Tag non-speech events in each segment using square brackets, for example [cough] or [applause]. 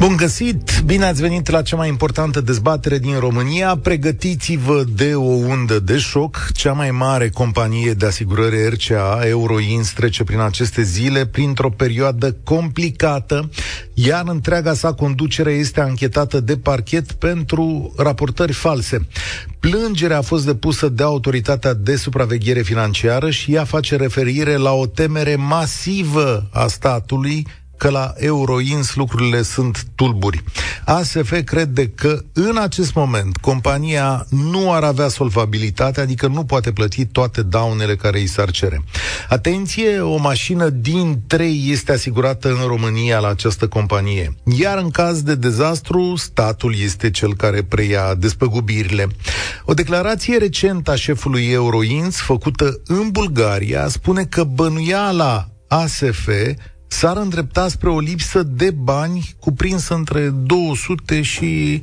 Bun găsit! Bine ați venit la cea mai importantă dezbatere din România. Pregătiți-vă de o undă de șoc. Cea mai mare companie de asigurări RCA, Euroins, trece prin aceste zile printr-o perioadă complicată, iar întreaga sa conducere este anchetată de parchet pentru raportări false. Plângerea a fost depusă de Autoritatea de Supraveghere Financiară și ea face referire la o temere masivă a statului că la Euroins lucrurile sunt tulburi. ASF crede că în acest moment compania nu ar avea solvabilitate, adică nu poate plăti toate daunele care îi s-ar cere. Atenție, o mașină din trei este asigurată în România la această companie. Iar în caz de dezastru, statul este cel care preia despăgubirile. O declarație recentă a șefului Euroins, făcută în Bulgaria, spune că bănuiala ASF s-ar îndrepta spre o lipsă de bani cuprinsă între 200 și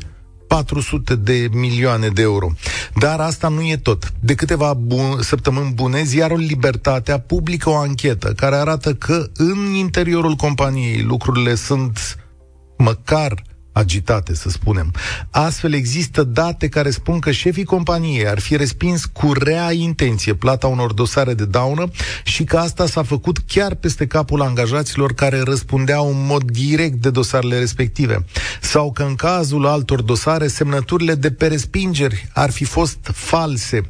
400 de milioane de euro. Dar asta nu e tot. De câteva bun- săptămâni bune, ziarul Libertatea publică o anchetă care arată că în interiorul companiei lucrurile sunt măcar agitate, să spunem. Astfel există date care spun că șefii companiei ar fi respins cu rea intenție plata unor dosare de daună și că asta s-a făcut chiar peste capul angajaților care răspundeau în mod direct de dosarele respective. Sau că în cazul altor dosare, semnăturile de pe respingeri ar fi fost false.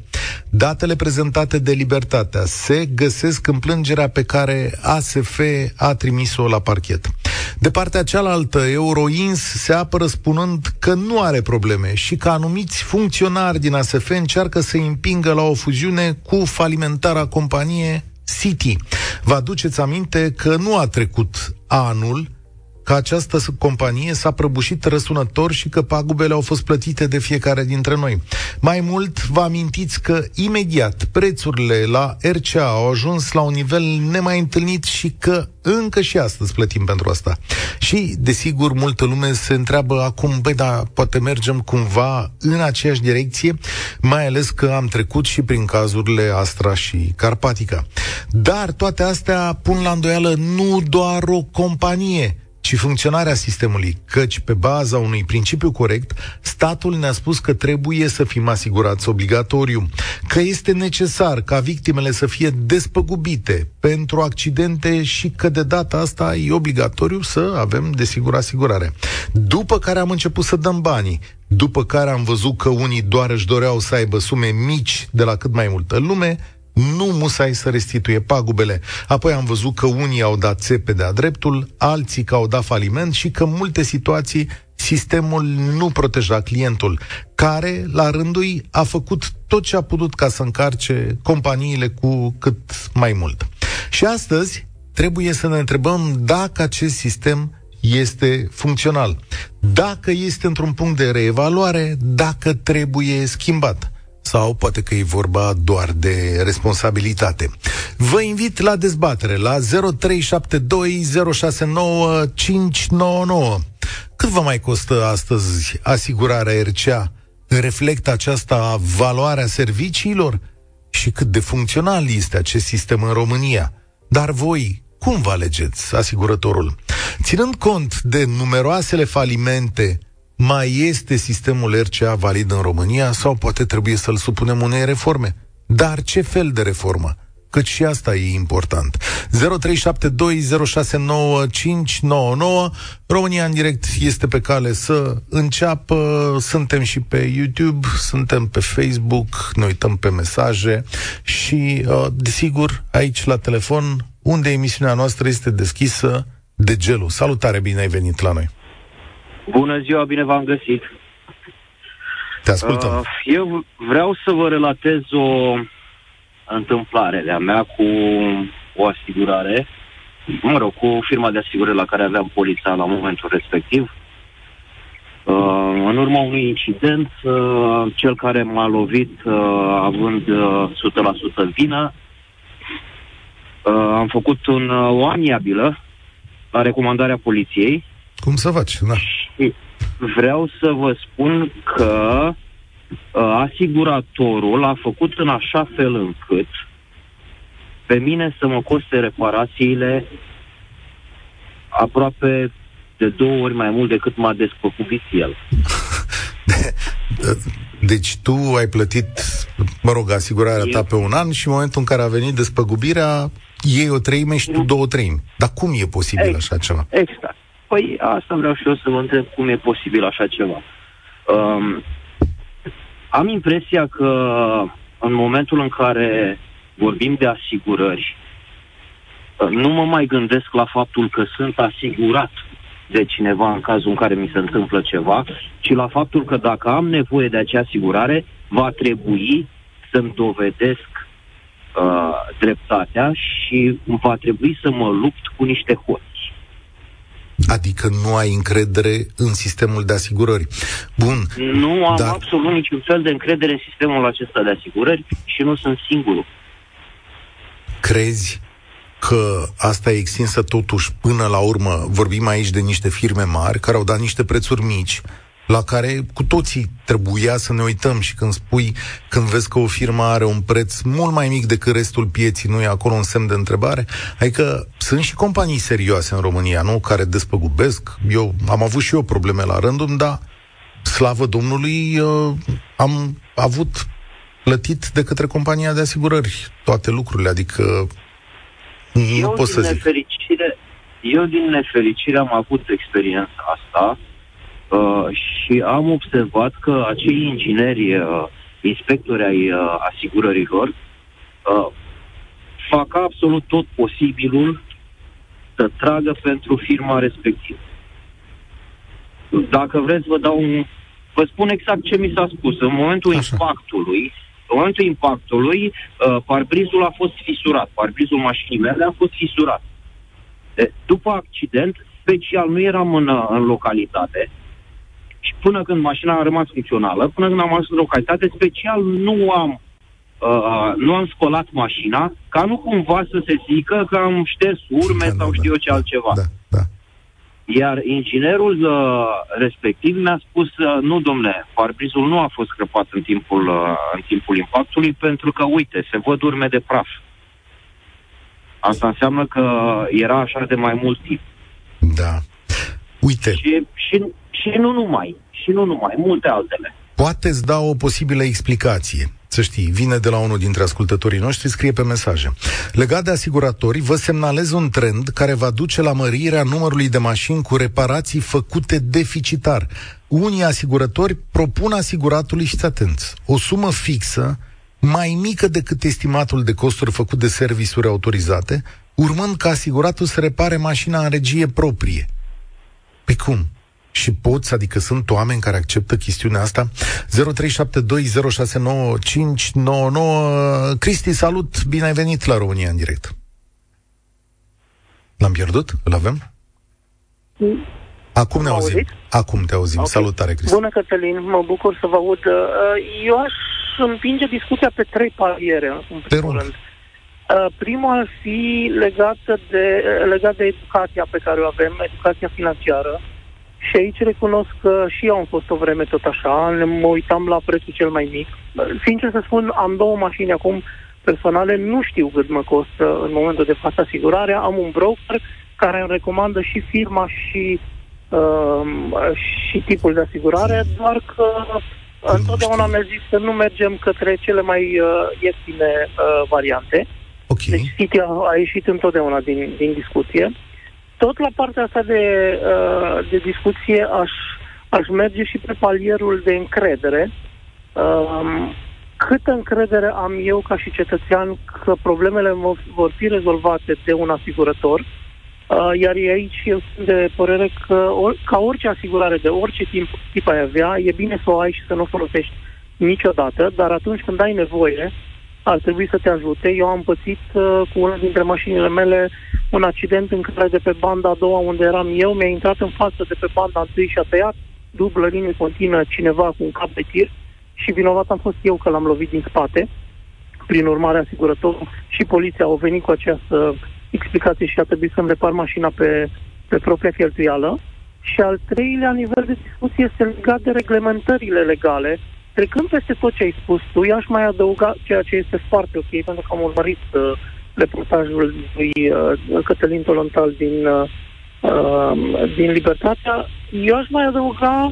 Datele prezentate de Libertatea se găsesc în plângerea pe care ASF a trimis-o la parchet. De partea cealaltă, Euroins se apără spunând că nu are probleme și că anumiți funcționari din ASF încearcă să împingă la o fuziune cu falimentara companie City. Vă aduceți aminte că nu a trecut anul că această companie s-a prăbușit răsunător și că pagubele au fost plătite de fiecare dintre noi. Mai mult, vă amintiți că imediat prețurile la RCA au ajuns la un nivel nemai întâlnit și că încă și astăzi plătim pentru asta. Și, desigur, multă lume se întreabă acum, băi, da, poate mergem cumva în aceeași direcție, mai ales că am trecut și prin cazurile Astra și Carpatica. Dar toate astea pun la îndoială nu doar o companie, ci funcționarea sistemului, căci pe baza unui principiu corect, statul ne-a spus că trebuie să fim asigurați obligatoriu, că este necesar ca victimele să fie despăgubite pentru accidente și că de data asta e obligatoriu să avem, desigur, asigurare. După care am început să dăm banii, după care am văzut că unii doar își doreau să aibă sume mici de la cât mai multă lume, nu musai să restituie pagubele. Apoi am văzut că unii au dat țepe de-a dreptul, alții că au dat faliment și că în multe situații sistemul nu proteja clientul, care, la rândul ei, a făcut tot ce a putut ca să încarce companiile cu cât mai mult. Și astăzi trebuie să ne întrebăm dacă acest sistem este funcțional, dacă este într-un punct de reevaluare, dacă trebuie schimbat sau poate că e vorba doar de responsabilitate. Vă invit la dezbatere la 0372069599. Cât vă mai costă astăzi asigurarea RCA? Reflectă aceasta valoarea serviciilor? Și cât de funcțional este acest sistem în România? Dar voi, cum vă alegeți asigurătorul? Ținând cont de numeroasele falimente mai este sistemul RCA valid în România sau poate trebuie să-l supunem unei reforme? Dar ce fel de reformă? Cât și asta e important. 0372069599 România în direct este pe cale să înceapă. Suntem și pe YouTube, suntem pe Facebook, ne uităm pe mesaje și, uh, desigur, aici la telefon, unde emisiunea noastră este deschisă de gelul. Salutare, bine ai venit la noi! Bună ziua, bine v-am găsit. Te ascultăm. Uh, eu vreau să vă relatez o întâmplare de-a mea cu o asigurare, mă rog, cu firma de asigurări la care aveam polița la momentul respectiv. Uh, în urma unui incident, uh, cel care m-a lovit uh, având uh, 100% vină, uh, am făcut un, uh, o amiabilă la recomandarea poliției. Cum să faci, da? vreau să vă spun că asiguratorul a făcut în așa fel încât pe mine să mă coste reparațiile aproape de două ori mai mult decât m-a despăcubit el. [laughs] Deci tu ai plătit, mă rog, asigurarea Eu... ta pe un an și în momentul în care a venit despăgubirea, iei o treime și tu două treimi. Dar cum e posibil exact. așa ceva? Exact. Păi asta vreau și eu să vă întreb cum e posibil așa ceva. Um, am impresia că în momentul în care vorbim de asigurări, nu mă mai gândesc la faptul că sunt asigurat de cineva în cazul în care mi se întâmplă ceva, ci la faptul că dacă am nevoie de acea asigurare, va trebui să-mi dovedesc uh, dreptatea și va trebui să mă lupt cu niște hoți. Adică nu ai încredere în sistemul de asigurări. Bun. Nu am dar... absolut niciun fel de încredere în sistemul acesta de asigurări și nu sunt singurul. Crezi că asta e extinsă totuși până la urmă, vorbim aici de niște firme mari care au dat niște prețuri mici, la care cu toții trebuia să ne uităm și când spui, când vezi că o firmă are un preț mult mai mic decât restul pieții, nu e acolo un semn de întrebare? Adică sunt și companii serioase în România, nu? Care despăgubesc. Eu am avut și eu probleme la rândul, dar slavă Domnului, uh, am avut plătit de către compania de asigurări toate lucrurile, adică eu, pot să zic. Nefericire, eu, din nefericire, am avut experiența asta uh, și am observat că acei ingineri, uh, inspectori ai uh, asigurărilor, uh, fac absolut tot posibilul să tragă pentru firma respectivă. Dacă vreți, vă dau un... Vă spun exact ce mi s-a spus. În momentul Așa. impactului, în momentul impactului, uh, parbrizul a fost fisurat, parbrizul mașinii mele a fost fisurat. De, după accident, special nu eram în, uh, în localitate și până când mașina a rămas funcțională, până când am ajuns în localitate, special nu am Uh, nu am spălat mașina, ca nu cumva să se zică că am șters urme da, sau da, știu eu ce da, altceva. Da, da. Iar inginerul uh, respectiv mi-a spus, uh, nu domne, parbrizul nu a fost crăpat în timpul, uh, în timpul impactului pentru că, uite, se văd urme de praf. Asta înseamnă că era așa de mai mult timp. Da. Uite. Și, și, și nu numai, și nu numai, multe altele. Poate îți da o posibilă explicație. Să știi, vine de la unul dintre ascultătorii noștri, scrie pe mesaje. Legat de asiguratori, vă semnalez un trend care va duce la mărirea numărului de mașini cu reparații făcute deficitar. Unii asiguratori propun asiguratului, și atenți, o sumă fixă mai mică decât estimatul de costuri făcut de servisuri autorizate, urmând ca asiguratul să repare mașina în regie proprie. Pe cum? Și poți, adică sunt oameni care acceptă chestiunea asta. 0372069599 Cristi, salut! Bine ai venit la România în direct. L-am pierdut? Îl avem? Acum ne auzim. Acum te auzim. Okay. Salutare, Cristi. Bună, Cătălin. Mă bucur să vă aud. Uh, eu aș împinge discuția pe trei paliere, în primul rând. Uh, primul ar fi legat de, legat de educația pe care o avem, educația financiară. Și aici recunosc că și eu am fost o vreme tot așa, mă uitam la prețul cel mai mic. Sincer să spun, am două mașini acum personale, nu știu cât mă costă în momentul de față asigurarea, am un broker care îmi recomandă și firma și, uh, și tipul de asigurare, doar că întotdeauna mi-a zis să nu mergem către cele mai uh, ieftine uh, variante. Okay. Deci City a, a ieșit întotdeauna din, din discuție. Tot la partea asta de, uh, de discuție aș, aș merge și pe palierul de încredere. Um, câtă încredere am eu ca și cetățean că problemele vor fi rezolvate de un asigurător, uh, iar aici eu sunt de părere că or, ca orice asigurare de orice timp, tip ai avea, e bine să o ai și să nu o folosești niciodată, dar atunci când ai nevoie, ar trebui să te ajute. Eu am pățit uh, cu una dintre mașinile mele un accident în care de pe banda a doua unde eram eu mi-a intrat în față de pe banda întâi și a tăiat dublă linie continuă cineva cu un cap de tir și vinovat am fost eu că l-am lovit din spate. Prin urmare, asigurătorul și poliția au venit cu această explicație și a trebuit să-mi repar mașina pe, pe propria cheltuială. Și al treilea nivel de discuție este legat de reglementările legale trecând peste tot ce ai spus tu, i-aș mai adăuga ceea ce este foarte ok, pentru că am urmărit uh, reportajul lui uh, Cătălin Tolontal din, uh, uh, din Libertatea, eu aș mai adăuga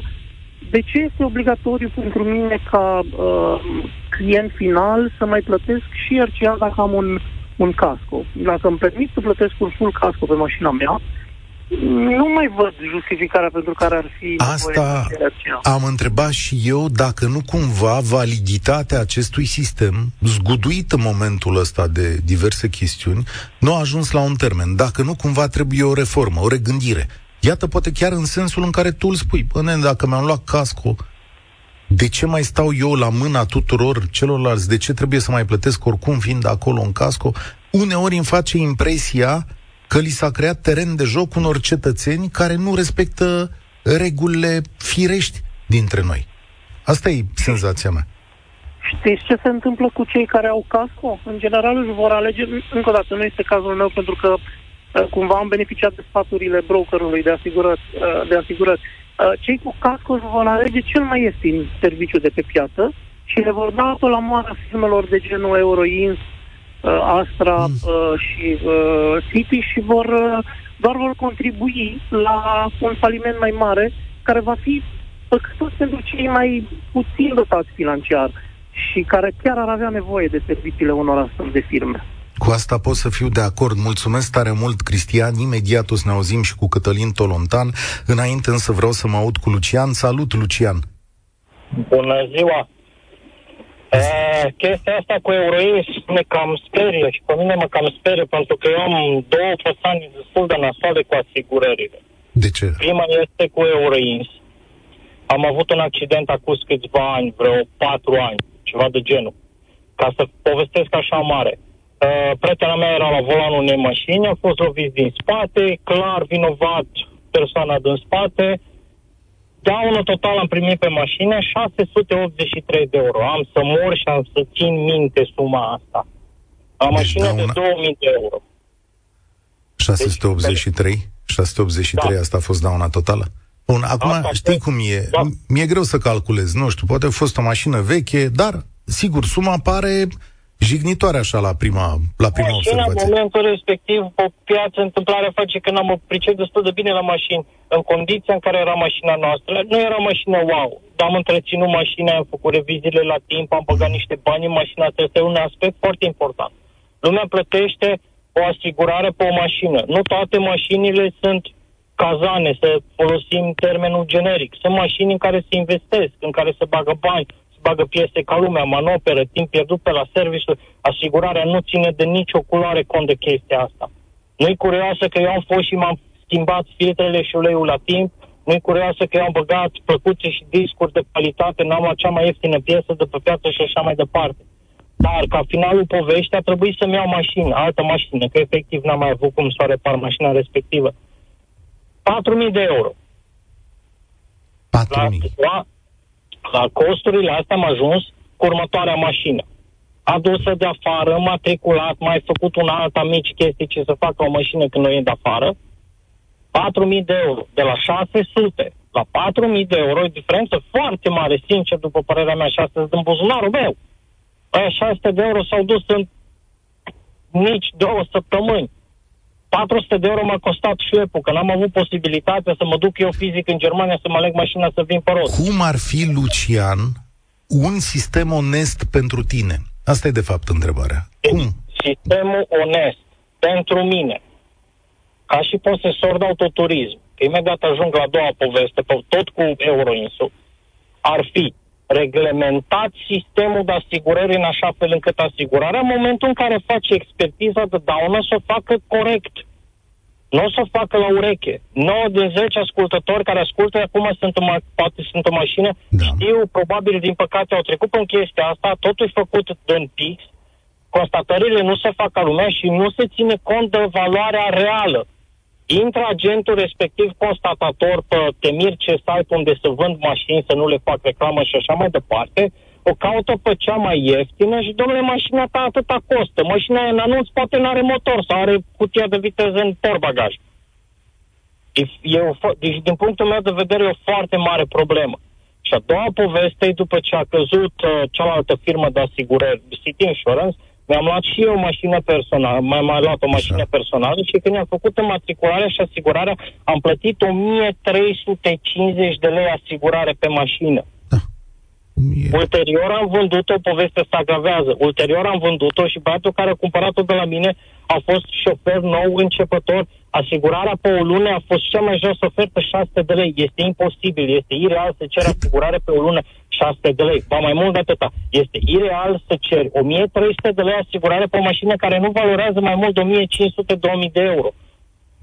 de ce este obligatoriu pentru mine ca uh, client final să mai plătesc și RCA dacă am un, un casco. Dacă îmi permit să plătesc un full casco pe mașina mea, nu mai văd justificarea pentru care ar fi Asta am întrebat și eu dacă nu cumva validitatea acestui sistem, zguduit în momentul ăsta de diverse chestiuni, nu a ajuns la un termen. Dacă nu cumva trebuie o reformă, o regândire. Iată, poate chiar în sensul în care tu îl spui, până dacă mi-am luat casco, de ce mai stau eu la mâna tuturor celorlalți? De ce trebuie să mai plătesc oricum fiind acolo în casco? Uneori îmi face impresia că li s-a creat teren de joc unor cetățeni care nu respectă regulile firești dintre noi. Asta e senzația mea. Știți ce se întâmplă cu cei care au casco? În general își vor alege, încă o dată, nu este cazul meu pentru că uh, cumva am beneficiat de sfaturile brokerului de asigurări. Uh, de asigurări. Uh, cei cu casco își vor alege cel mai ieftin serviciu de pe piață și le vor da apă la moară firmelor de genul Euroins, uh, Astra mm. uh, și uh, City și vor uh, doar vor contribui la un faliment mai mare care va fi păcătos pentru cei mai puțin dotați financiar și care chiar ar avea nevoie de serviciile unor astfel de firme. Cu asta pot să fiu de acord. Mulțumesc tare mult, Cristian. Imediat o să ne auzim și cu Cătălin Tolontan. Înainte însă vreau să mă aud cu Lucian. Salut, Lucian! Bună ziua! E, chestia asta cu Euroins ne cam sperie și pe mine mă cam sperie pentru că eu am două persoane destul de nasoale cu asigurările. De ce? Prima este cu Euroins. Am avut un accident acum câțiva ani, vreo patru ani, ceva de genul. Ca să povestesc așa mare. Uh, prietena mea era la volanul unei mașini, a fost lovit din spate, clar vinovat persoana din spate, Daună total am primit pe mașină 683 de euro. Am să mor și am să țin minte suma asta. Am deci mașină dauna... de 2000 de euro. 683? Deci, 683, da. asta a fost dauna totală? Bun, acum asta știi cum e. Da. Mi-e greu să calculez, nu știu, poate a fost o mașină veche, dar, sigur, suma pare jignitoare așa la prima, la prima Mașina, observație. în momentul respectiv, o piață, întâmplarea face că n-am pricep destul de bine la mașini. În condiția în care era mașina noastră, nu era mașină wow, dar am întreținut mașina, am făcut reviziile la timp, am băgat niște bani în mașina asta. Este un aspect foarte important. Lumea plătește o asigurare pe o mașină. Nu toate mașinile sunt cazane, să folosim termenul generic. Sunt mașini în care se investesc, în care se bagă bani, bagă piese ca lumea, manoperă, timp pierdut pe la serviciu, asigurarea nu ține de nicio culoare cont de chestia asta. Nu-i curioasă că eu am fost și m-am schimbat filtrele și uleiul la timp, nu-i curioasă că eu am băgat plăcuțe și discuri de calitate, n-am luat cea mai ieftină piesă de pe piață și așa mai departe. Dar, ca finalul poveștii, a trebuit să-mi iau mașină, altă mașină, că efectiv n-am mai avut cum să o repar mașina respectivă. 4.000 de euro. 4.000? La, la costurile astea am ajuns cu următoarea mașină. Adusă de afară, matriculat, mai făcut un alt mici chestii ce să facă o mașină când o e de afară. 4.000 de euro. De la 600 la 4.000 de euro e diferență foarte mare, sincer, după părerea mea, și asta din buzunarul meu. Aia 600 de euro s-au dus în nici două săptămâni. 400 de euro m-a costat și că n-am avut posibilitatea să mă duc eu fizic în Germania să mă aleg mașina să vin pe rot. Cum ar fi, Lucian, un sistem onest pentru tine? Asta e de fapt întrebarea. Cum? Sistemul onest pentru mine, ca și posesor de autoturism, imediat ajung la a doua poveste, tot cu Euroinsul, ar fi reglementat sistemul de asigurări în așa fel încât asigurarea, în momentul în care face expertiza de daună, să o facă corect. Nu o să o facă la ureche. 9 din 10 ascultători care ascultă acum sunt în, poate sunt în mașină, da. știu, probabil, din păcate, au trecut în chestia asta, totul e făcut în pix, constatările nu se fac ca lumea și nu se ține cont de valoarea reală. Intră agentul respectiv constatator pe temir ce site unde să vând mașini, să nu le fac reclamă și așa mai departe, o caută pe cea mai ieftină și, domnule, mașina ta atâta costă. Mașina aia în anunț poate nu are motor sau are cutia de viteză în porbagaj. E, e o, deci, din punctul meu de vedere, e o foarte mare problemă. Și a doua poveste, după ce a căzut uh, cealaltă firmă de asigurări, City Insurance, mi-am luat și eu o mașină personală, mai mai luat o mașină Așa. personală și când am făcut înmatricularea și asigurarea, am plătit 1350 de lei asigurare pe mașină. Da. Ulterior am vândut-o, povestea se agravează. Ulterior am vândut-o și băiatul care a cumpărat-o de la mine a fost șofer nou, începător. Asigurarea pe o lună a fost cea mai jos ofertă 600 de lei. Este imposibil, este ireal să cer asigurare pe o lună 600 de lei. Ba mai mult de atâta. Este ireal să ceri 1300 de lei asigurare pe o mașină care nu valorează mai mult de 1500-2000 de euro.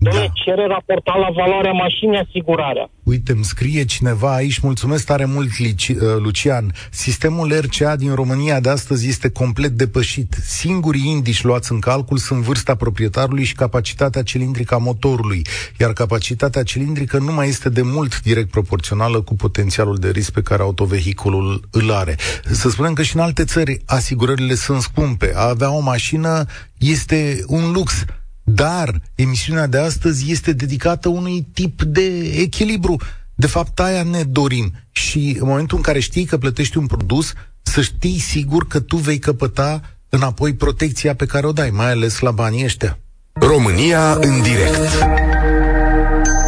Dom'le, da. cere raportat la valoarea mașinii asigurarea. Uite, îmi scrie cineva aici, mulțumesc tare mult, uh, Lucian. Sistemul RCA din România de astăzi este complet depășit. Singurii indici luați în calcul sunt vârsta proprietarului și capacitatea cilindrică a motorului, iar capacitatea cilindrică nu mai este de mult direct proporțională cu potențialul de risc pe care autovehiculul îl are. Să spunem că și în alte țări asigurările sunt scumpe. A avea o mașină este un lux dar emisiunea de astăzi este dedicată unui tip de echilibru. De fapt, aia ne dorim. Și în momentul în care știi că plătești un produs, să știi sigur că tu vei căpăta înapoi protecția pe care o dai, mai ales la banii ăștia. România în direct.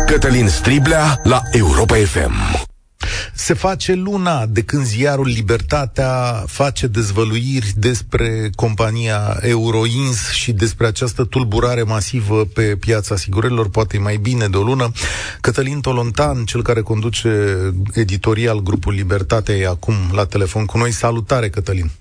Cătălin Striblea la Europa FM. Se face luna de când ziarul Libertatea face dezvăluiri despre compania Euroins și despre această tulburare masivă pe piața asigurărilor, poate mai bine de o lună. Cătălin Tolontan, cel care conduce editorial grupul Libertatea, e acum la telefon cu noi. Salutare, Cătălin!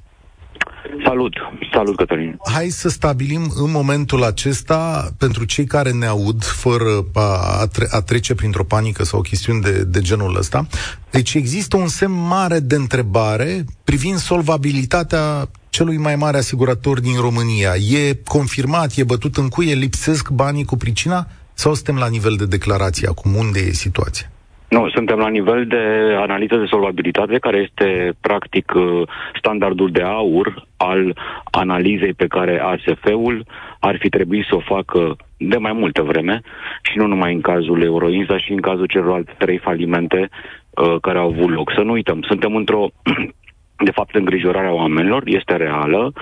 Salut! Salut, Cătălin! Hai să stabilim în momentul acesta, pentru cei care ne aud, fără a, tre- a trece printr-o panică sau chestiuni de, de genul ăsta, deci există un semn mare de întrebare privind solvabilitatea celui mai mare asigurator din România. E confirmat, e bătut în cuie, lipsesc banii cu pricina? Sau suntem la nivel de declarație acum? Unde e situația? Nu, suntem la nivel de analiză de solvabilitate, care este practic uh, standardul de aur al analizei pe care ASF-ul ar fi trebuit să o facă de mai multă vreme și nu numai în cazul Euroins, dar și în cazul celorlalte trei falimente uh, care au avut loc. Să nu uităm, suntem într-o, de fapt, îngrijorarea oamenilor, este reală.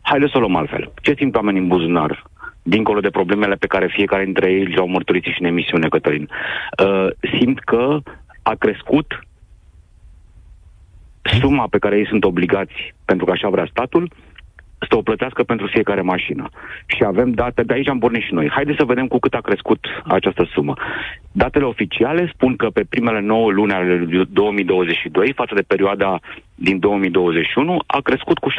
Haideți să o luăm altfel. Ce simt oamenii în buzunar dincolo de problemele pe care fiecare dintre ei le-au mărturisit și în emisiune, Cătălin. Uh, simt că a crescut suma pe care ei sunt obligați, pentru că așa vrea statul, să o plătească pentru fiecare mașină. Și avem date, de aici am pornit și noi. Haideți să vedem cu cât a crescut această sumă. Datele oficiale spun că pe primele 9 luni ale 2022, față de perioada din 2021, a crescut cu 70%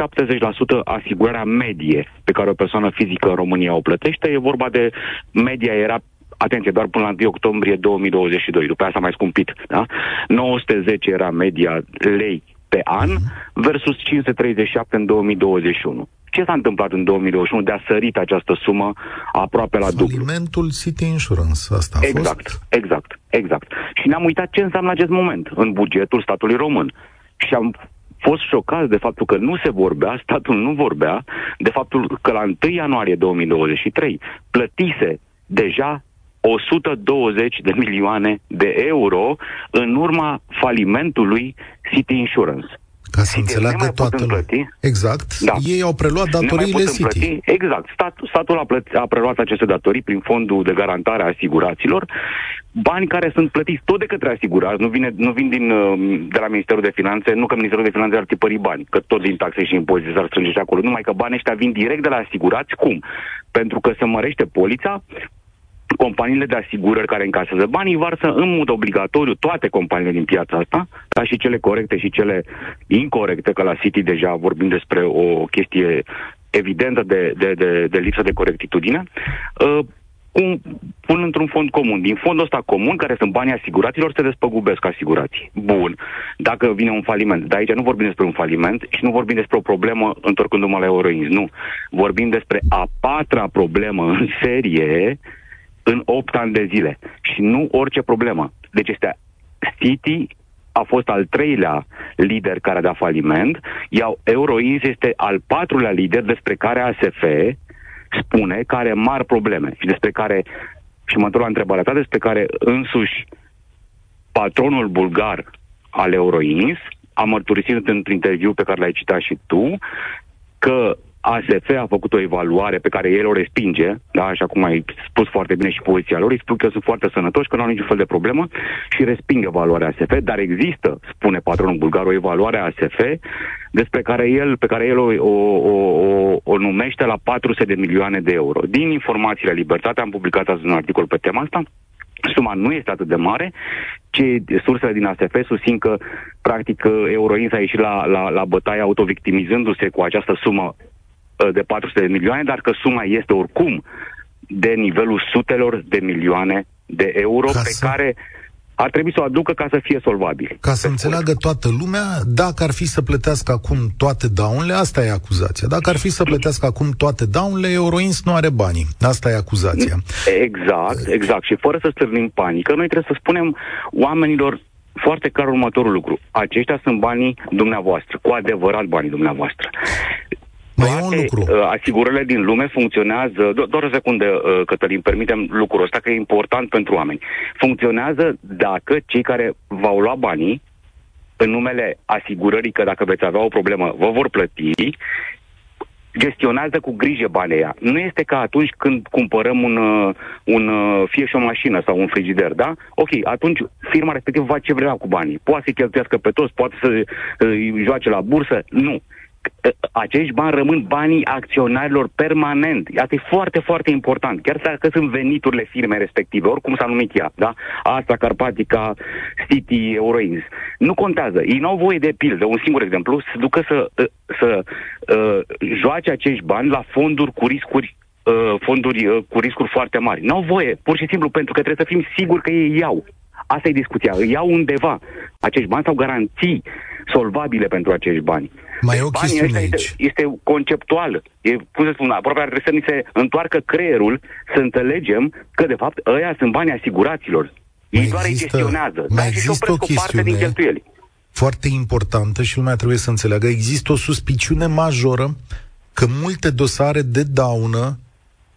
asigurarea medie pe care o persoană fizică în România o plătește. E vorba de media era atenție, doar până la 1 octombrie 2022, după aia s-a mai scumpit, da? 910 era media lei pe an versus 537 în 2021. Ce s-a întâmplat în 2021 de a sărit această sumă aproape la dublu? Alimentul City Insurance, asta a exact, fost? Exact, exact. Și ne-am uitat ce înseamnă acest moment în bugetul statului român. Și am fost șocat de faptul că nu se vorbea, statul nu vorbea, de faptul că la 1 ianuarie 2023 plătise deja 120 de milioane de euro în urma falimentului City Insurance. Ca să înțeleagă toată lumea. Exact. Da. Ei au preluat datoriile City. Plăti. Exact. Stat, statul a, plăti, a preluat aceste datorii prin fondul de garantare a asiguraților, bani care sunt plătiți tot de către asigurați, nu, vine, nu vin din, uh, de la Ministerul de Finanțe, nu că Ministerul de Finanțe ar tipări bani, că tot din taxe și impozite s-ar strânge și acolo, numai că banii ăștia vin direct de la asigurați. Cum? Pentru că se mărește polița, companiile de asigurări care încasează banii varsă în mod obligatoriu toate companiile din piața asta, ca și cele corecte și cele incorrecte, că la City deja vorbim despre o chestie evidentă de, de, de, de lipsă de corectitudine, uh, cum pun într-un fond comun. Din fondul ăsta comun, care sunt banii asiguraților, se despăgubesc asigurații. Bun. Dacă vine un faliment. Dar aici nu vorbim despre un faliment și nu vorbim despre o problemă întorcându-mă la Euroins. Nu. Vorbim despre a patra problemă în serie în 8 ani de zile. Și nu orice problemă. Deci este City a fost al treilea lider care a dat faliment, iar Euroins este al patrulea lider despre care ASF spune că are mari probleme și despre care, și mă întorc la întrebarea ta, despre care însuși patronul bulgar al Euroins a mărturisit într-un interviu pe care l-ai citat și tu că ASF a făcut o evaluare pe care el o respinge, da, așa cum ai spus foarte bine și poziția lor, îi spun că sunt foarte sănătoși, că nu au niciun fel de problemă și resping evaluarea ASF, dar există, spune patronul bulgar, o evaluare a ASF despre care el, pe care el o, o, o, o numește la 400 de milioane de euro. Din informațiile Libertate am publicat azi un articol pe tema asta, suma nu este atât de mare, ci sursele din ASF susțin că, practic, Euroins a ieșit la, la, la bătaie autovictimizându-se cu această sumă Uh, de 400 de milioane, dar că suma este oricum de nivelul sutelor de milioane de euro ca pe să... care ar trebui să o aducă ca să fie solvabil. Ca să înțeleagă toată lumea, dacă ar fi să plătească acum toate daunele, asta e acuzația. Dacă ar fi să plătească acum toate daunele, Euroins nu are banii. Asta e acuzația. Exact, exact. Și fără să stârnim panică, noi trebuie să spunem oamenilor foarte clar următorul lucru. Aceștia sunt banii dumneavoastră, cu adevărat banii dumneavoastră. Mai e un lucru. Uh, asigurările din lume funcționează, do- doar o secundă, uh, Cătălin, permitem lucrul ăsta că e important pentru oameni. Funcționează dacă cei care v-au luat banii în numele asigurării că dacă veți avea o problemă vă vor plăti, gestionează cu grijă banii aia. Nu este ca atunci când cumpărăm un, uh, un, fie și o mașină sau un frigider, da? Ok, atunci firma respectivă face ce vrea cu banii. Poate să cheltuiască pe toți, poate să îi joace la bursă. Nu acești bani rămân banii acționarilor permanent. Asta e foarte, foarte important. Chiar dacă sunt veniturile firmei respective, oricum s-a numit ea, da? Asta, Carpatica, City, Euroins. Nu contează. Ei nu au voie de pildă, un singur exemplu, să ducă să, ă, să uh, joace acești bani la fonduri cu riscuri uh, fonduri uh, cu riscuri foarte mari. Nu au voie, pur și simplu, pentru că trebuie să fim siguri că ei iau. Asta e discuția. Îi iau undeva acești bani sau garanții solvabile pentru acești bani. Mai e o chestiune aici. Este, este conceptual. E, cum să spun, aproape ar trebui să ni se întoarcă creierul să înțelegem că, de fapt, ăia sunt banii asiguraților. Ei doar îi gestionează. Mai există o chestiune o parte din cheltuieli. foarte importantă și lumea trebuie să înțeleagă. Există o suspiciune majoră că multe dosare de daună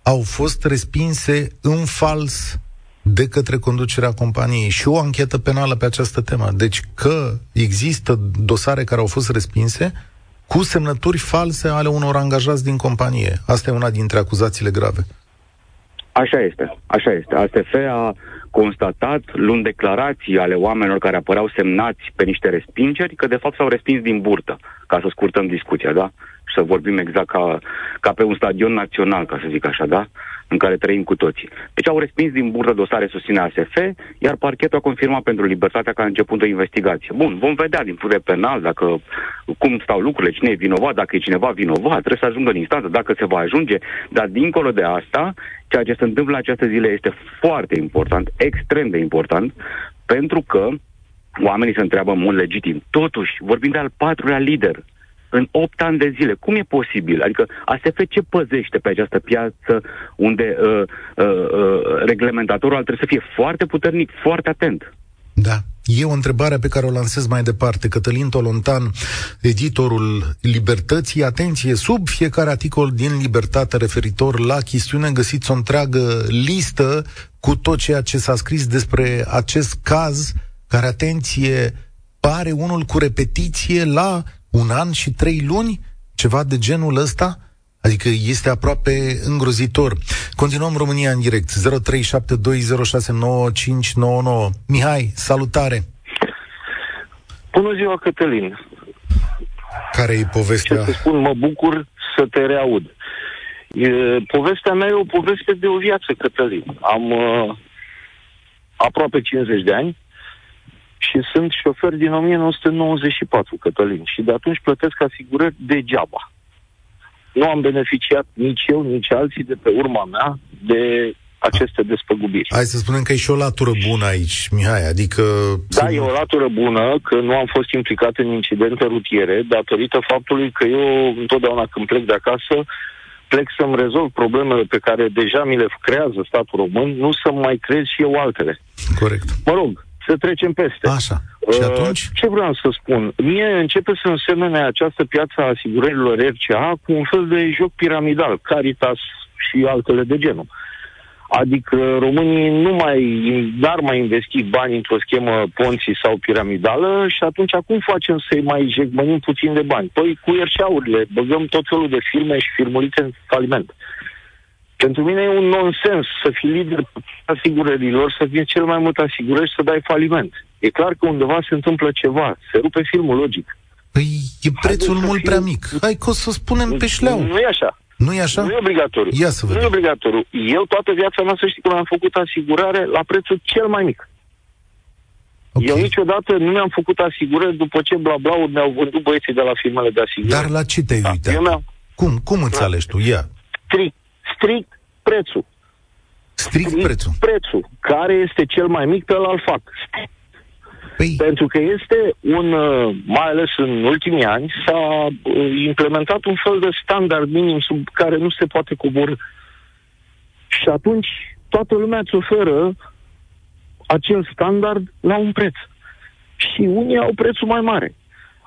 au fost respinse în fals de către conducerea companiei și o anchetă penală pe această temă. Deci că există dosare care au fost respinse cu semnături false ale unor angajați din companie. Asta e una dintre acuzațiile grave. Așa este, așa este. ASF a constatat, luând declarații ale oamenilor care apăreau semnați pe niște respingeri, că de fapt s-au respins din burtă, ca să scurtăm discuția, da? Și să vorbim exact ca, ca pe un stadion național, ca să zic așa, da? în care trăim cu toții. Deci au respins din burtă dosare susține ASF, iar parchetul a confirmat pentru libertatea că a început o investigație. Bun, vom vedea din punct de penal dacă cum stau lucrurile, cine e vinovat, dacă e cineva vinovat, trebuie să ajungă în instanță, dacă se va ajunge, dar dincolo de asta, ceea ce se întâmplă în această zile este foarte important, extrem de important, pentru că oamenii se întreabă în mod legitim. Totuși, vorbim de al patrulea lider în 8 ani de zile. Cum e posibil? Adică ASF ce păzește pe această piață unde uh, uh, uh, reglementatorul ar trebui să fie foarte puternic, foarte atent? Da. E o întrebare pe care o lansez mai departe. Cătălin Tolontan, editorul Libertății, atenție, sub fiecare articol din Libertate referitor la chestiune găsiți o întreagă listă cu tot ceea ce s-a scris despre acest caz, care, atenție, pare unul cu repetiție la un an și trei luni, ceva de genul ăsta? Adică este aproape îngrozitor. Continuăm România în direct. 0372069599. Mihai, salutare! Bună ziua, Cătălin! Care e povestea? Ce să spun, mă bucur să te reaud. E, povestea mea e o poveste de o viață, Cătălin. Am uh, aproape 50 de ani și sunt șofer din 1994, Cătălin, și de atunci plătesc asigurări degeaba. Nu am beneficiat nici eu, nici alții de pe urma mea de aceste despăgubiri. Hai să spunem că e și o latură bună aici, Mihai, adică... Da, e o latură bună că nu am fost implicat în incidente rutiere datorită faptului că eu întotdeauna când plec de acasă plec să-mi rezolv problemele pe care deja mi le creează statul român, nu să mai creez și eu altele. Corect. Mă rog, să trecem peste. Așa. Și uh, atunci? Uh, ce vreau să spun? Mie începe să însemene această piață a asigurărilor RCA cu un fel de joc piramidal, Caritas și altele de genul. Adică românii nu mai, n-ar mai investi bani într-o schemă ponții sau piramidală și atunci cum facem să-i mai jegmănim puțin de bani? Păi cu ierșaurile, băgăm tot felul de firme și firmulițe în faliment. Pentru mine e un nonsens să fii lider asigurărilor, să fie cel mai mult asigurări și să dai faliment. E clar că undeva se întâmplă ceva, se rupe filmul logic. Păi e prețul mult fie... prea mic. Hai că o să spunem pe șleau. Nu e așa. Nu e așa? Nu e obligatoriu. Ia să vedem. Nu e obligatoriu. Eu toată viața mea să știi că am făcut asigurare la prețul cel mai mic. Okay. Eu niciodată nu mi-am făcut asigurări după ce bla bla mi-au vândut băieții de la firmele de asigurări. Dar la ce te-ai da. uitat? Eu cum? Cum înțelegi tu? Ia. Strict, strict prețul. Strict, strict prețul. prețul. Care este cel mai mic, pe ăla fac. Păi... Pentru că este un, uh, mai ales în ultimii ani, s-a uh, implementat un fel de standard minim sub care nu se poate coborâ. Și atunci toată lumea îți oferă acel standard la un preț. Și unii au prețul mai mare.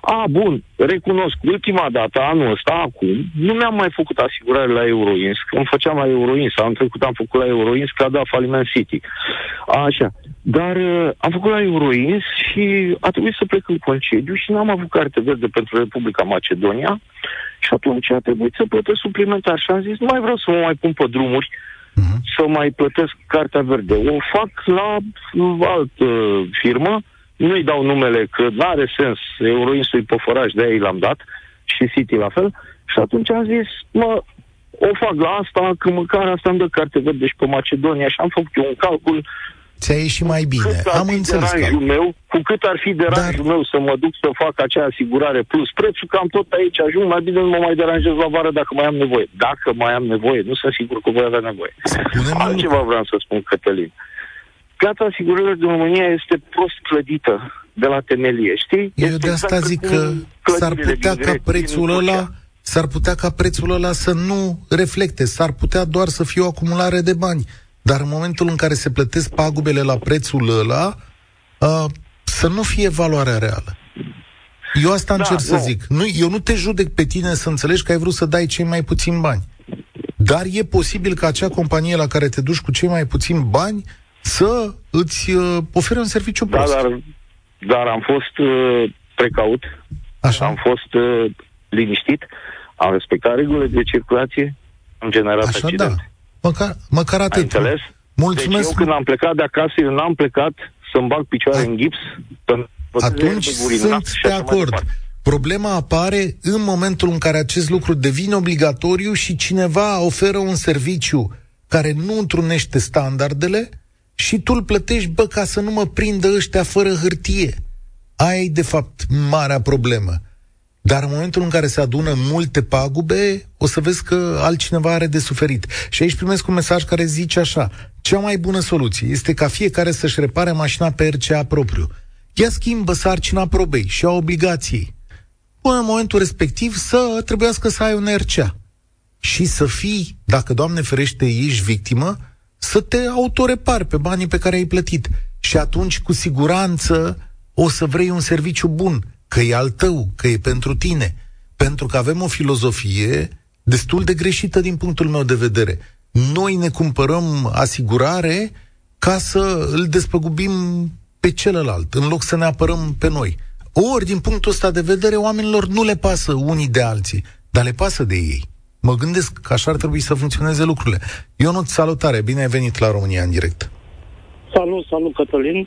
A, bun, recunosc, ultima dată, anul ăsta, acum, nu mi-am mai făcut asigurare la Euroins, că îmi făceam la Euroins, am trecut am făcut la Euroins, că a dat faliment City. Așa. Dar uh, am făcut la Euroins și a trebuit să plec în concediu și n-am avut carte verde pentru Republica Macedonia și atunci a trebuit să plătesc suplimentar și am zis, nu mai vreau să mă mai pun pe drumuri, uh-huh. să mai plătesc cartea verde. O fac la altă firmă, nu-i dau numele că nu are sens, Euroinsul pe foraj, de-aia l-am dat și City la fel. Și atunci am zis, mă, o fac la asta, că măcar asta îmi dă carte verde și pe Macedonia și am făcut eu un calcul Ți-a ieșit mai bine. Am înțeles că... meu, cu cât ar fi deranjul Dar... meu să mă duc să fac acea asigurare plus prețul, cam tot aici ajung, mai bine nu mă mai deranjez la vară dacă mai am nevoie. Dacă mai am nevoie, nu sunt sigur că voi avea nevoie. Spune-mi Altceva vreau să spun, Cătălin. Piața asigurărilor din România este prost clădită de la temelie, știi? Eu de asta exact zic că s-ar putea ca prețul ăla s-ar putea ca prețul ăla să nu reflecte, s-ar putea doar să fie o acumulare de bani. Dar în momentul în care se plătesc pagubele la prețul ăla, uh, să nu fie valoarea reală. Eu asta da, încerc nu. să zic. Nu, eu nu te judec pe tine să înțelegi că ai vrut să dai cei mai puțini bani. Dar e posibil ca acea companie la care te duci cu cei mai puțini bani să îți uh, ofere un serviciu da, prost. Dar, dar am fost uh, precaut, Așa. am fost uh, liniștit, am respectat regulile de circulație, am generat Așa, accidente. Da. Măcar, măcar atât. Ai înțeles? Mulțumesc. Deci eu când am plecat de acasă, eu n-am plecat să-mi bag picioare A... în gips. Atunci sunt de acord. Problema apare în momentul în care acest lucru devine obligatoriu și cineva oferă un serviciu care nu întrunește standardele și tu îl plătești, bă, ca să nu mă prindă ăștia fără hârtie. Aia e, de fapt, marea problemă. Dar în momentul în care se adună multe pagube, o să vezi că altcineva are de suferit. Și aici primesc un mesaj care zice așa. Cea mai bună soluție este ca fiecare să-și repare mașina pe RCA propriu. Ea schimbă sarcina probei și a obligației. Până în momentul respectiv să trebuiască să ai un RCA. Și să fii, dacă, Doamne ferește, ești victimă, să te autorepari pe banii pe care ai plătit. Și atunci, cu siguranță, o să vrei un serviciu bun că e al tău, că e pentru tine. Pentru că avem o filozofie destul de greșită din punctul meu de vedere. Noi ne cumpărăm asigurare ca să îl despăgubim pe celălalt, în loc să ne apărăm pe noi. Ori, din punctul ăsta de vedere, oamenilor nu le pasă unii de alții, dar le pasă de ei. Mă gândesc că așa ar trebui să funcționeze lucrurile. Ionut, salutare, bine ai venit la România în direct. Salut, salut Cătălin.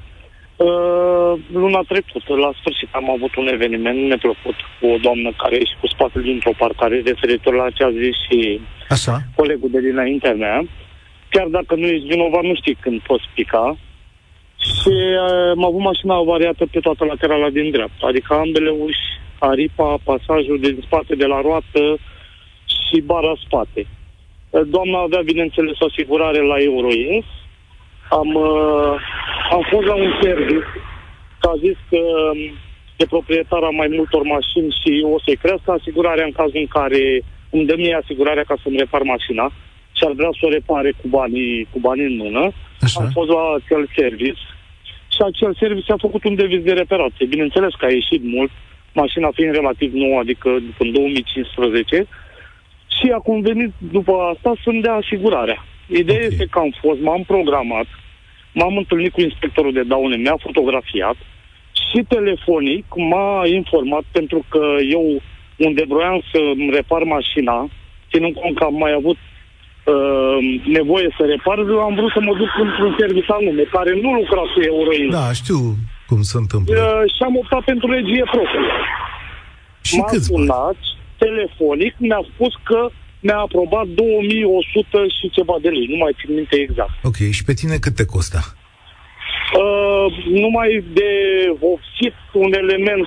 Uh, luna trecută, la sfârșit, am avut un eveniment neplăcut cu o doamnă care e cu spatele dintr-o parcare referitor la ce a zis și Așa. colegul de dinaintea mea. Chiar dacă nu ești vinovat, nu știi când poți pica. Și uh, am avut mașina avariată pe toată laterala din dreapta, adică ambele uși, aripa, pasajul din spate de la roată și bara spate. Uh, doamna avea, bineînțeles, o asigurare la Euroins, am, uh, am fost la un service că a zis că um, e proprietar a mai multor mașini și o să-i crească asigurarea în cazul în care îmi dă mie asigurarea ca să-mi repar mașina și ar vrea să o repare cu banii, cu banii în mână. Așa. Am fost la acel service și acel service a făcut un deviz de reparație. Bineînțeles că a ieșit mult, mașina fiind relativ nouă, adică în 2015, și a convenit după asta să-mi dea asigurarea Ideea Ok. este că am fost, m-am programat, m-am întâlnit cu inspectorul de daune, mi-a fotografiat și telefonic m-a informat pentru că eu unde vroiam să îmi repar mașina, ținând cont că am mai avut uh, nevoie să repar, am vrut să mă duc într-un serviciu anume, care nu lucra cu Euroin. Da, știu cum se întâmplă. Uh, și am optat pentru regie proprie. Și M-a câți bani? Sunat telefonic, mi-a spus că mi-a aprobat 2100 și ceva de lei, nu mai țin minte exact. Ok, și pe tine cât te costă? Uh, numai de vopsit un element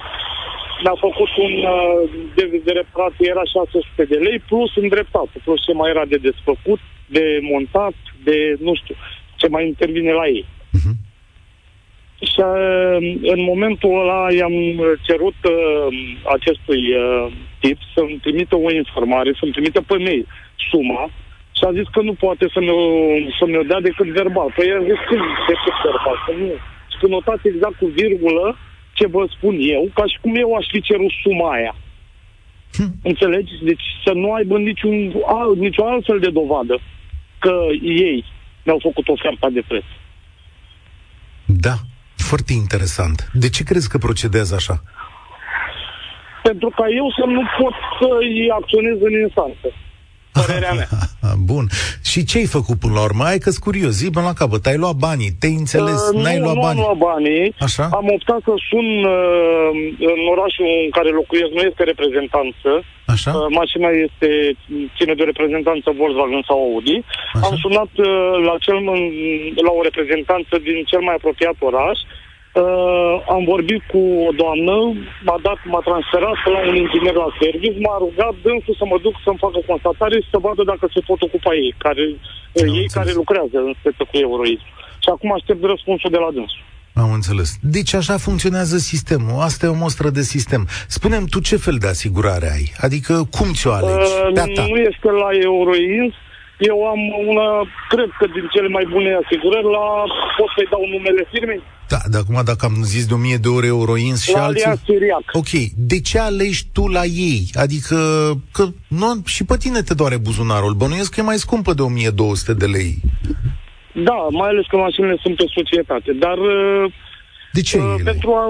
mi-a făcut un uh, de, de reparație, era 600 de lei, plus îndreptat, plus ce mai era de desfăcut, de montat, de, nu știu, ce mai intervine la ei. Mhm. Și uh, în momentul ăla i-am cerut uh, acestui uh, tip să-mi trimită o informare, să-mi trimită pe mail suma și a zis că nu poate să mi-o, să mi-o dea decât verbal. Păi i-a zis cum decât verbal, că nu. Și că notați exact cu virgulă ce vă spun eu, ca și cum eu aș fi cerut suma aia. Hm. Înțelegi? Deci să nu aibă niciun, alt, nicio altfel de dovadă că ei mi-au făcut oferta de preț. Da, foarte interesant. De ce crezi că procedează așa? Pentru ca eu să nu pot să-i acționez în instanță. Părerea mea. [laughs] Bun. Și ce ai făcut până la urmă? Hai că-s curios, zi până la capăt. Ai luat banii, te-ai înțeles, Uh, n-ai nu, luat nu banii. am luat banii. Așa? Am optat să sun uh, în orașul în care locuiesc, nu este reprezentanță. Așa? Uh, mașina este, ține de o reprezentanță Volkswagen sau Audi. Așa. Am sunat uh, la, cel, la o reprezentanță din cel mai apropiat oraș. Uh, am vorbit cu o doamnă, m-a dat, m-a transferat la un inginer la serviciu, m-a rugat dânsul să mă duc să-mi facă constatare și să vadă dacă se pot ocupa ei, care, uh, ei înțeles. care lucrează în speță cu euroism. Și acum aștept răspunsul de la dânsul. Am înțeles. Deci așa funcționează sistemul. Asta e o mostră de sistem. Spune-mi tu ce fel de asigurare ai? Adică cum ți-o alegi? Uh, Pe-a ta. nu este la Euroins. Eu am una, cred că din cele mai bune asigurări, la, pot să-i dau numele firmei, Da, dar acum dacă am zis de 1000 de ore Euroins și la alții... Alianț Siriac. Ok, de ce alegi tu la ei? Adică, că nu, și pe tine te doare buzunarul. Bănuiesc că e mai scumpă de 1200 de lei. Da, mai ales că mașinile sunt pe societate. Dar uh, De ce uh, ei la ei? pentru a...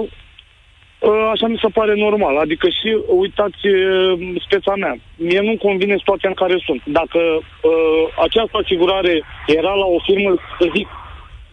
Uh, așa mi se pare normal. Adică și, uitați, uh, speța mea. Mie nu-mi convine situația în care sunt. Dacă uh, această asigurare era la o firmă, să zic,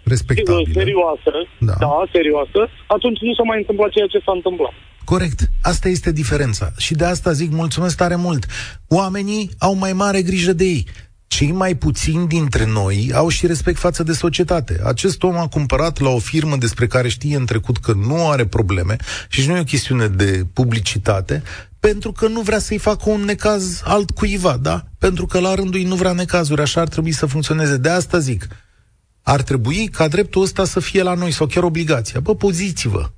Respectabilă. serioasă, Da. da. da, serioasă, atunci nu s-a mai întâmplat ceea ce s-a întâmplat. Corect. Asta este diferența. Și de asta zic mulțumesc tare mult. Oamenii au mai mare grijă de ei. Cei mai puțini dintre noi au și respect față de societate. Acest om a cumpărat la o firmă despre care știe în trecut că nu are probleme și nu e o chestiune de publicitate, pentru că nu vrea să-i facă un necaz altcuiva, da? Pentru că la rândul ei nu vrea necazuri, așa ar trebui să funcționeze. De asta zic, ar trebui ca dreptul ăsta să fie la noi, sau chiar obligația. Bă, poziți-vă.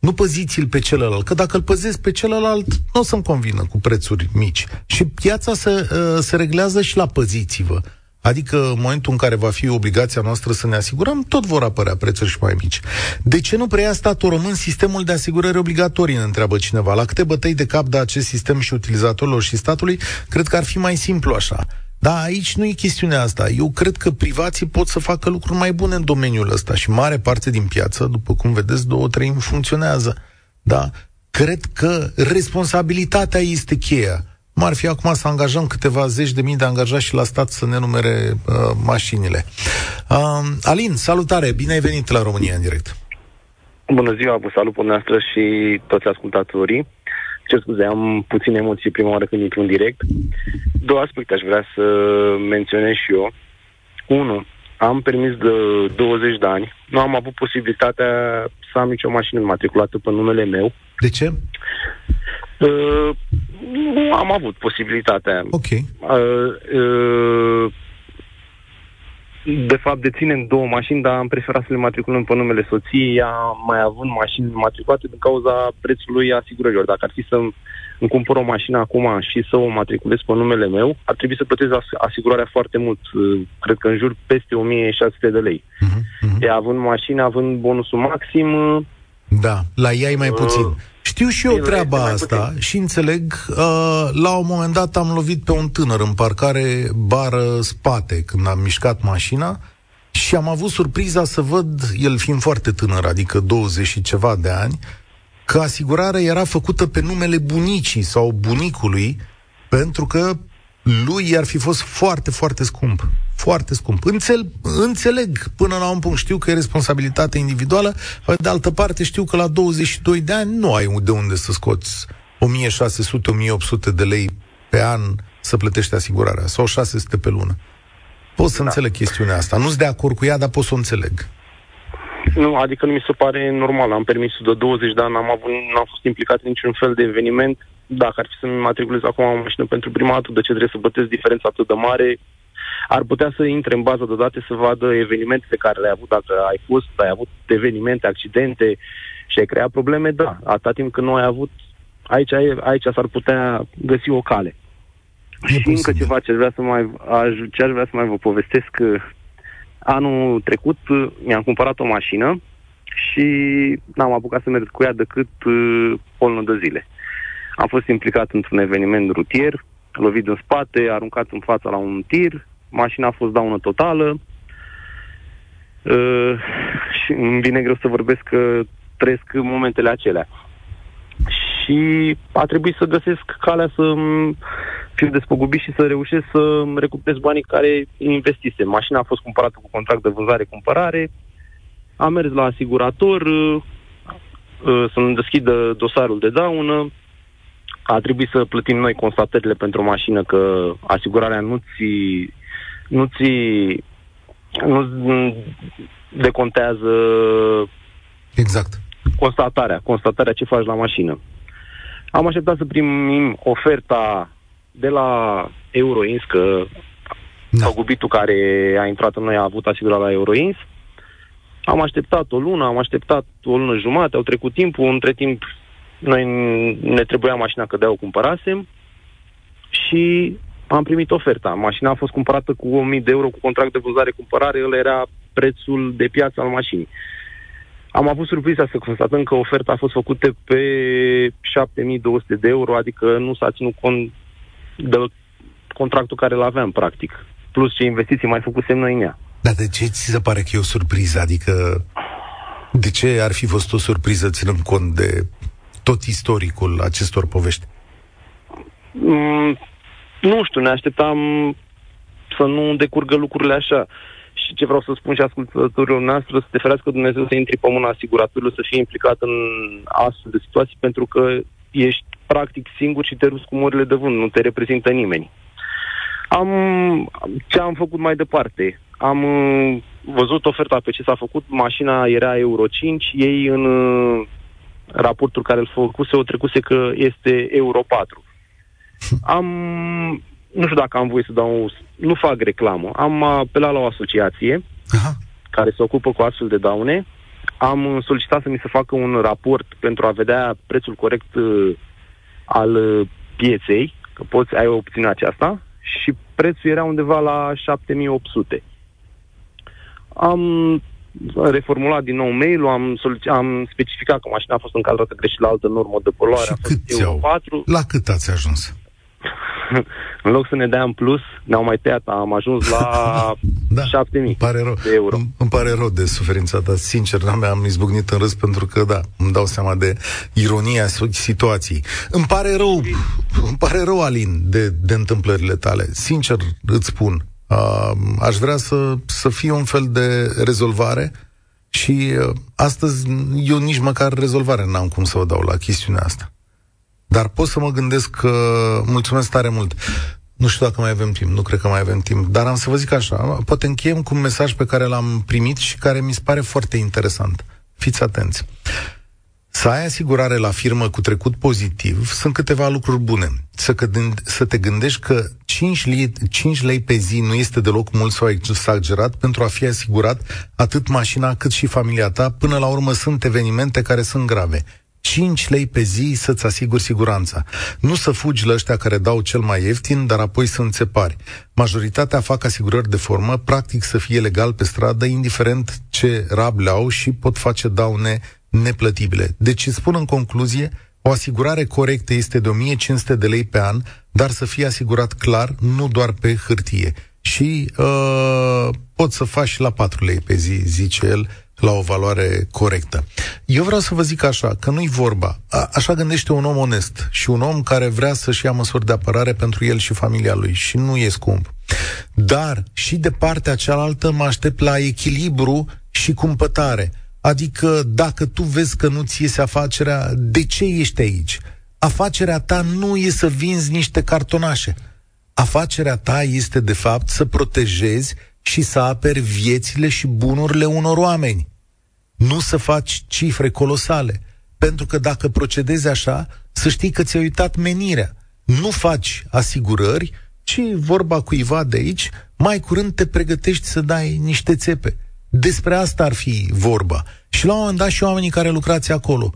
Nu păziți-l pe celălalt, că dacă îl păzesc pe celălalt, nu o să-mi convină cu prețuri mici. Și piața se, uh, se reglează și la păziți-vă. Adică în momentul în care va fi obligația noastră să ne asigurăm, tot vor apărea prețuri și mai mici. De ce nu preia statul român sistemul de asigurări obligatorii, ne întreabă cineva. La câte bătăi de cap de acest sistem și utilizatorilor și statului, cred că ar fi mai simplu așa. Da, aici nu e chestiunea asta. Eu cred că privații pot să facă lucruri mai bune în domeniul ăsta și mare parte din piață, după cum vedeți, două treimi funcționează. Da? Cred că responsabilitatea este cheia. Cum ar fi acum să angajăm câteva zeci de mii de angajați și la stat să ne numere uh, mașinile. Uh, Alin, salutare, bine ai venit la România în direct. Bună ziua, vă salut pe noastră și toți ascultatorii. Ce scuze, am puține emoții prima oară când intru în direct. Două aspecte aș vrea să menționez și eu. Unu, am permis de 20 de ani, nu am avut posibilitatea să am nicio mașină matriculată pe numele meu. De ce? Uh, nu am avut posibilitatea. Ok. Uh, uh, de fapt, deținem două mașini, dar am preferat să le matriculăm pe numele soției, ea mai având mașini matriculate din cauza prețului asigurărilor. Dacă ar fi să îmi cumpăr o mașină acum și să o matriculez pe numele meu, ar trebui să plătesc as- asigurarea foarte mult, uh, cred că în jur peste 1600 de lei. Uh-huh, uh-huh. Ea având mașină, având bonusul maxim, uh, Da, la ea e mai puțin. Uh, Știu și eu treaba asta puțin. și înțeleg. Uh, la un moment dat am lovit pe un tânăr în parcare bară spate când am mișcat mașina și am avut surpriza să văd, el fiind foarte tânăr, adică 20 și ceva de ani, că asigurarea era făcută pe numele bunicii sau bunicului, pentru că lui ar fi fost foarte, foarte scump. Foarte scump. Înțel, înțeleg până la un punct. Știu că e responsabilitate individuală, de altă parte știu că la 22 de ani nu ai de unde să scoți 1600-1800 de lei pe an să plătești asigurarea sau 600 pe lună. Pot să da. înțeleg chestiunea asta. Nu sunt de acord cu ea, dar pot să o înțeleg. Nu, adică nu mi se pare normal. Am permisul de 20 de ani, am avut, n-am fost implicat în niciun fel de eveniment. Dacă ar fi să-mi matriculez acum o mașină pentru prima dată, de ce trebuie să plătesc diferența atât de mare? Ar putea să intre în bază de date să vadă evenimente pe care le-ai avut, dacă ai fost, ai avut evenimente, accidente și ai creat probleme, da. Atâta timp când nu ai avut, aici, aici s-ar putea găsi o cale. E și posibil. încă ceva ce aș vrea să mai, aș, ce aș vrea să mai vă povestesc, Anul trecut uh, mi-am cumpărat o mașină și n-am apucat să merg cu ea decât uh, o lună de zile. Am fost implicat într-un eveniment rutier, lovit în spate, aruncat în fața la un tir, mașina a fost daună totală uh, și îmi vine greu să vorbesc că trăiesc momentele acelea. Și a trebuit să găsesc calea să fiu despăgubit și să reușesc să recuperez banii care investise. Mașina a fost cumpărată cu contract de vânzare-cumpărare, am mers la asigurator, uh, uh, să-mi deschidă dosarul de daună, a trebuit să plătim noi constatările pentru mașină că asigurarea nu ți nu ți nu decontează exact constatarea, constatarea ce faci la mașină. Am așteptat să primim oferta de la Euroins, că da. gubitul care a intrat în noi a avut asigurarea la Euroins. Am așteptat o lună, am așteptat o lună jumate, au trecut timpul, între timp noi ne trebuia mașina că de-o cumpărasem și am primit oferta. Mașina a fost cumpărată cu 1000 de euro cu contract de vânzare-cumpărare, el era prețul de piață al mașinii. Am avut surpriza să constatăm că oferta a fost făcută pe 7200 de euro, adică nu s-a ținut cont de contractul care îl aveam, practic. Plus ce investiții mai făcusem noi în ea. Dar de ce ți se pare că e o surpriză? Adică de ce ar fi fost o surpriză ținând cont de tot istoricul acestor povești? Mm, nu știu, ne așteptam să nu decurgă lucrurile așa. Și ce vreau să spun și ascultătorilor noastre, să te ferească Dumnezeu să intri pe mâna asiguratorilor, să fii implicat în astfel de situații, pentru că ești practic singur și te ruți cu morile de vânt, nu te reprezintă nimeni. Am, ce am făcut mai departe? Am uh, văzut oferta pe ce s-a făcut, mașina era Euro 5, ei în uh, raportul care îl făcuse o trecuse că este Euro 4. Am, nu știu dacă am voie să dau, nu fac reclamă, am apelat la o asociație Aha. care se ocupă cu astfel de daune, am solicitat să mi se facă un raport pentru a vedea prețul corect uh, al uh, pieței, că poți, ai opțiunea aceasta, și prețul era undeva la 7800. Am reformulat din nou mail-ul, am, am specificat că mașina a fost încadrată greșit la altă normă de poluare. Și a fost cât 4. La cât ați ajuns? [laughs] în loc să ne dea în plus, ne-au mai tăiat, am ajuns la [laughs] da, 7000 pare rău. de euro. Îmi, îmi pare rău de suferința ta, sincer, n-am am izbucnit în râs pentru că, da, îmi dau seama de ironia situației. Îmi pare rău, îmi pare rău, Alin, de, de întâmplările tale. Sincer, îți spun, uh, aș vrea să, să fie un fel de rezolvare și uh, astăzi eu nici măcar rezolvare n-am cum să o dau la chestiunea asta. Dar pot să mă gândesc că... Mulțumesc tare mult. Nu știu dacă mai avem timp, nu cred că mai avem timp, dar am să vă zic așa, poate încheiem cu un mesaj pe care l-am primit și care mi se pare foarte interesant. Fiți atenți. Să ai asigurare la firmă cu trecut pozitiv sunt câteva lucruri bune. Să, gând, să te gândești că 5 lei, 5 lei pe zi nu este deloc mult sau exagerat pentru a fi asigurat atât mașina cât și familia ta. Până la urmă sunt evenimente care sunt grave. 5 lei pe zi să-ți asiguri siguranța. Nu să fugi la ăștia care dau cel mai ieftin, dar apoi să înțepari. Majoritatea fac asigurări de formă, practic să fie legal pe stradă, indiferent ce rab le au și pot face daune neplătibile. Deci spun în concluzie, o asigurare corectă este de 1500 de lei pe an, dar să fie asigurat clar, nu doar pe hârtie. Și uh, poți să faci la 4 lei pe zi, zice el, la o valoare corectă. Eu vreau să vă zic așa, că nu-i vorba. A, așa gândește un om onest și un om care vrea să-și ia măsuri de apărare pentru el și familia lui și nu e scump. Dar și de partea cealaltă mă aștept la echilibru și cumpătare. Adică dacă tu vezi că nu-ți iese afacerea, de ce ești aici? Afacerea ta nu e să vinzi niște cartonașe. Afacerea ta este, de fapt, să protejezi și să aperi viețile și bunurile unor oameni. Nu să faci cifre colosale. Pentru că dacă procedezi așa, să știi că ți-ai uitat menirea. Nu faci asigurări, ci vorba cuiva de aici, mai curând te pregătești să dai niște țepe. Despre asta ar fi vorba. Și la un moment dat și oamenii care lucrați acolo,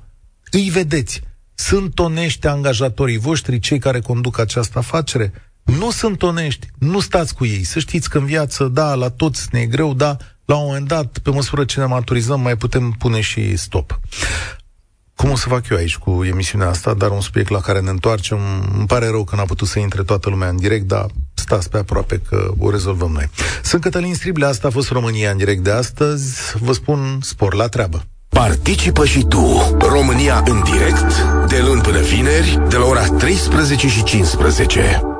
îi vedeți. Sunt onești angajatorii voștri, cei care conduc această afacere? Nu sunt onești, nu stați cu ei. Să știți că în viață, da, la toți ne e greu, da, la un moment dat, pe măsură ce ne maturizăm, mai putem pune și stop. Cum o să fac eu aici cu emisiunea asta, dar un subiect la care ne întoarcem. Îmi pare rău că n-a putut să intre toată lumea în direct, dar stați pe aproape că o rezolvăm noi. Sunt Cătălin Strible, asta a fost România în direct de astăzi. Vă spun spor la treabă. Participă și tu, România în direct, de luni până vineri, de la ora 13 și 15.